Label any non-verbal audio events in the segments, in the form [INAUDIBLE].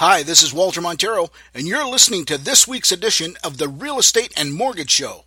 Hi, this is Walter Montero, and you're listening to this week's edition of the Real Estate and Mortgage Show.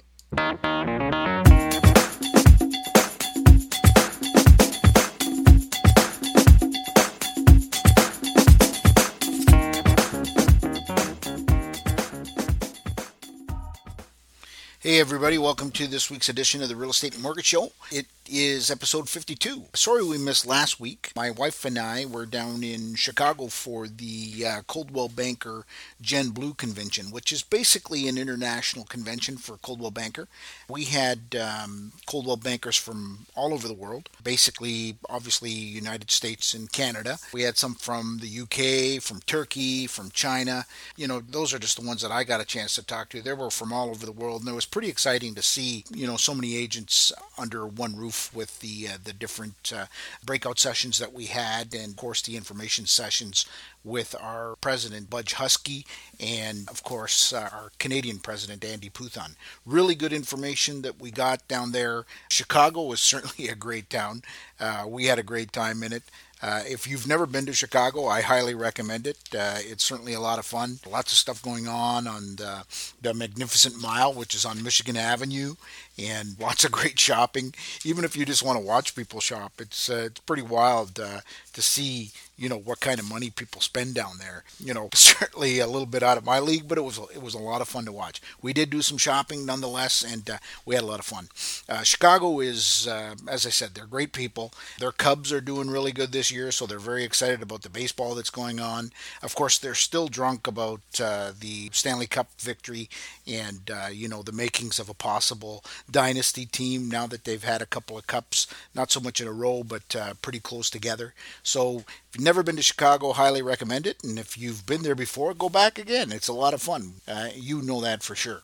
Hey, everybody, welcome to this week's edition of the Real Estate and Mortgage Show. It is episode 52. Sorry we missed last week. My wife and I were down in Chicago for the uh, Coldwell Banker Gen Blue Convention, which is basically an international convention for Coldwell Banker. We had um, Coldwell Bankers from all over the world, basically, obviously, United States and Canada. We had some from the UK, from Turkey, from China. You know, those are just the ones that I got a chance to talk to. They were from all over the world, and it was pretty exciting to see, you know, so many agents under one roof with the uh, the different uh, breakout sessions that we had, and of course the information sessions with our president Budge Huskey, and of course uh, our Canadian president Andy Puthon. Really good information that we got down there. Chicago was [LAUGHS] certainly a great town. Uh, we had a great time in it. Uh, if you've never been to Chicago, I highly recommend it. Uh, it's certainly a lot of fun. Lots of stuff going on on the, the Magnificent Mile, which is on Michigan Avenue, and [LAUGHS] lots of great shopping. Even if you just want to watch people shop, it's uh, it's pretty wild uh, to see you know what kind of money people spend down there. You know, [LAUGHS] certainly a little bit out of my league, but it was it was a lot of fun to watch. We did do some shopping nonetheless, and uh, we had a lot of fun. Uh, Chicago is, uh, as I said, they're great people. Their Cubs are doing really good this year, so they're very excited about the baseball that's going on. Of course, they're still drunk about uh, the Stanley Cup victory and uh, you know the makings of a possible dynasty team now that they've had a couple of cups, not so much in a row, but uh, pretty close together. So if you've never been to Chicago, highly recommend it. And if you've been there before, go back again. It's a lot of fun. Uh, you know that for sure.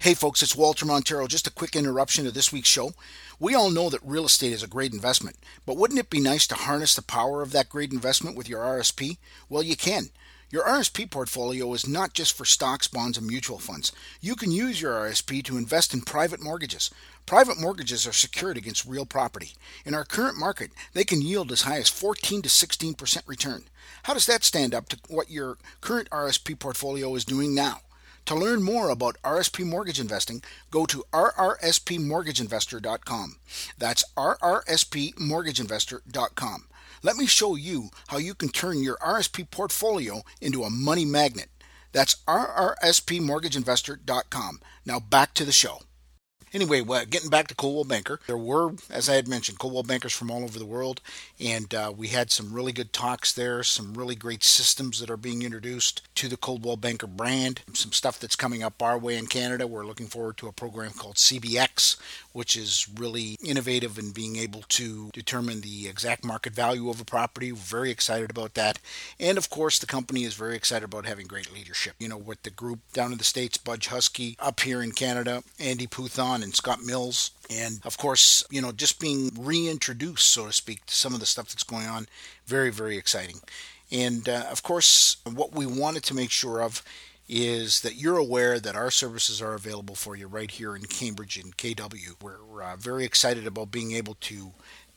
Hey folks, it's Walter Montero. Just a quick interruption to this week's show. We all know that real estate is a great investment, but wouldn't it be nice to harness the power of that great investment with your RSP? Well, you can. Your RSP portfolio is not just for stocks, bonds, and mutual funds. You can use your RSP to invest in private mortgages. Private mortgages are secured against real property. In our current market, they can yield as high as 14 to 16% return. How does that stand up to what your current RSP portfolio is doing now? To learn more about RSP mortgage investing, go to rrspmortgageinvestor.com. That's rrspmortgageinvestor.com. Let me show you how you can turn your RSP portfolio into a money magnet. That's rrspmortgageinvestor.com. Now back to the show. Anyway, well, getting back to Coldwell Banker, there were, as I had mentioned, Coldwell Bankers from all over the world, and uh, we had some really good talks there, some really great systems that are being introduced to the Coldwell Banker brand, some stuff that's coming up our way in Canada. We're looking forward to a program called CBX, which is really innovative in being able to determine the exact market value of a property. We're very excited about that. And of course, the company is very excited about having great leadership. You know, with the group down in the States, Budge Huskey, up here in Canada, Andy Puthon and Scott Mills. And of course, you know, just being reintroduced, so to speak, to some of the stuff that's going on. Very, very exciting. And uh, of course, what we wanted to make sure of is that you're aware that our services are available for you right here in Cambridge in KW. We're uh, very excited about being able to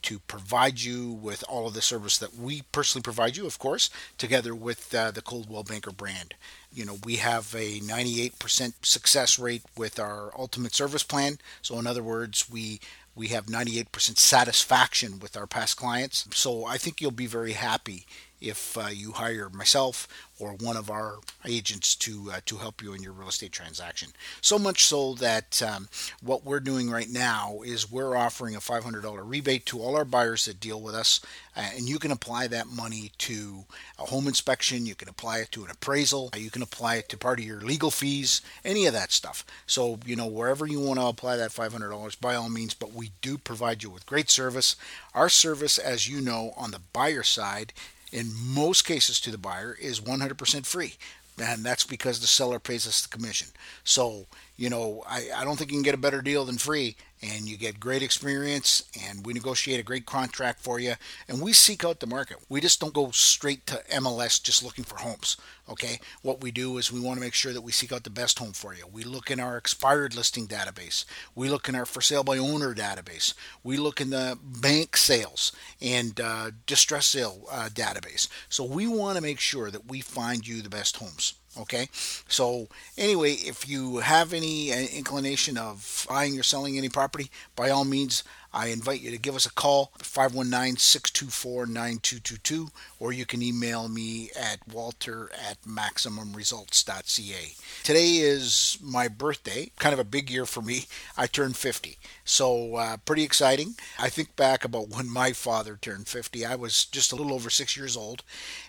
to provide you with all of the service that we personally provide you, of course, together with uh, the Coldwell Banker brand. You know, we have a 98% success rate with our ultimate service plan. So, in other words, we we have 98% satisfaction with our past clients. So, I think you'll be very happy if uh, you hire myself or one of our agents to uh, to help you in your real estate transaction. So much so that um, what we're doing right now is we're offering a $500 rebate to all our buyers that deal with us, uh, and you can apply that money to a home inspection. You can apply it to an appraisal. You can apply it to part of your legal fees, any of that stuff. So you know wherever you want to apply that $500, by all means. But we do provide you with great service. Our service, as you know, on the buyer side in most cases to the buyer is 100% free. And that's because the seller pays us the commission. So you know, I, I don't think you can get a better deal than free. And you get great experience, and we negotiate a great contract for you. And we seek out the market. We just don't go straight to MLS just looking for homes. Okay, what we do is we want to make sure that we seek out the best home for you. We look in our expired listing database. We look in our for sale by owner database. We look in the bank sales and uh, distress sale uh, database. So we want to make sure that we find you the best homes. Okay, so anyway, if you have any uh, inclination of buying or selling any property, by all means, I invite you to give us a call, 519 624 9222, or you can email me at walter at maximumresults.ca. Today is my birthday, kind of a big year for me. I turned 50, so uh, pretty exciting. I think back about when my father turned 50. I was just a little over six years old,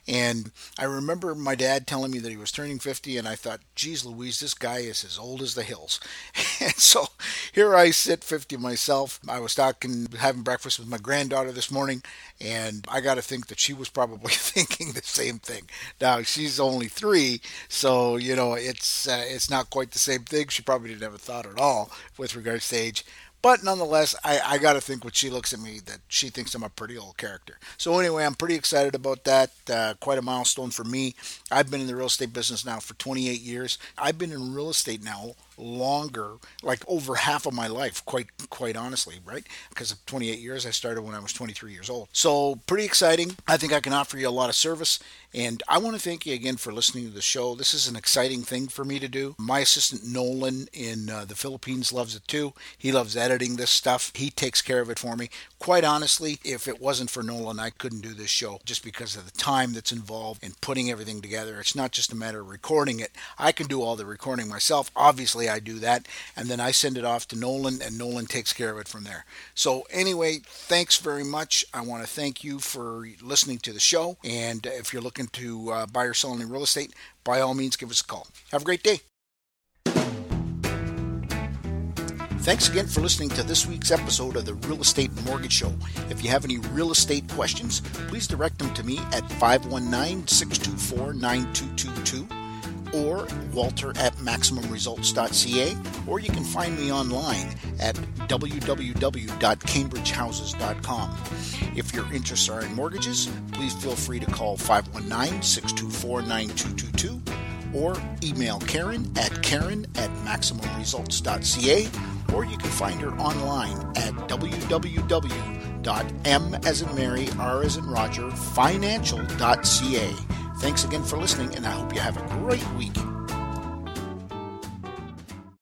and I remember my dad telling me that he was turning 50, and I thought, geez Louise, this guy is as old as the hills. [LAUGHS] and so here I sit 50 myself. I was talking and having breakfast with my granddaughter this morning, and I got to think that she was probably [LAUGHS] thinking the same thing. Now she's only three, so you know it's uh, it's not quite the same thing. She probably didn't have a thought at all with regards to age. But nonetheless, I, I got to think when she looks at me that she thinks I'm a pretty old character. So anyway, I'm pretty excited about that. Uh, quite a milestone for me. I've been in the real estate business now for 28 years. I've been in real estate now longer, like over half of my life, quite quite honestly, right? Because of 28 years, I started when I was 23 years old. So pretty exciting. I think I can offer you a lot of service, and I want to thank you again for listening to the show. This is an exciting thing for me to do. My assistant Nolan in uh, the Philippines loves it too. He loves editing this stuff. He takes care of it for me. Quite honestly, if it wasn't for Nolan, I couldn't do this show just because of the time that's involved in putting everything together. It's not just a matter of recording it. I can do all the recording myself. Obviously I do that, and then I send it off to Nolan, and Nolan takes care of it from there. So, anyway, thanks very much. I want to thank you for listening to the show, and if you're looking to uh, buy or sell any real estate, by all means, give us a call. Have a great day. Thanks again for listening to this week's episode of the Real Estate Mortgage Show. If you have any real estate questions, please direct them to me at 519 624 9222 or walter at maximumresults.ca, or you can find me online at www.cambridgehouses.com. If your interests are in mortgages, please feel free to call 519 624 9222 or email Karen at karen at maximumresults.ca, or you can find her online at www.m as in Mary, R as in Roger, financial.ca. Thanks again for listening, and I hope you have a great week.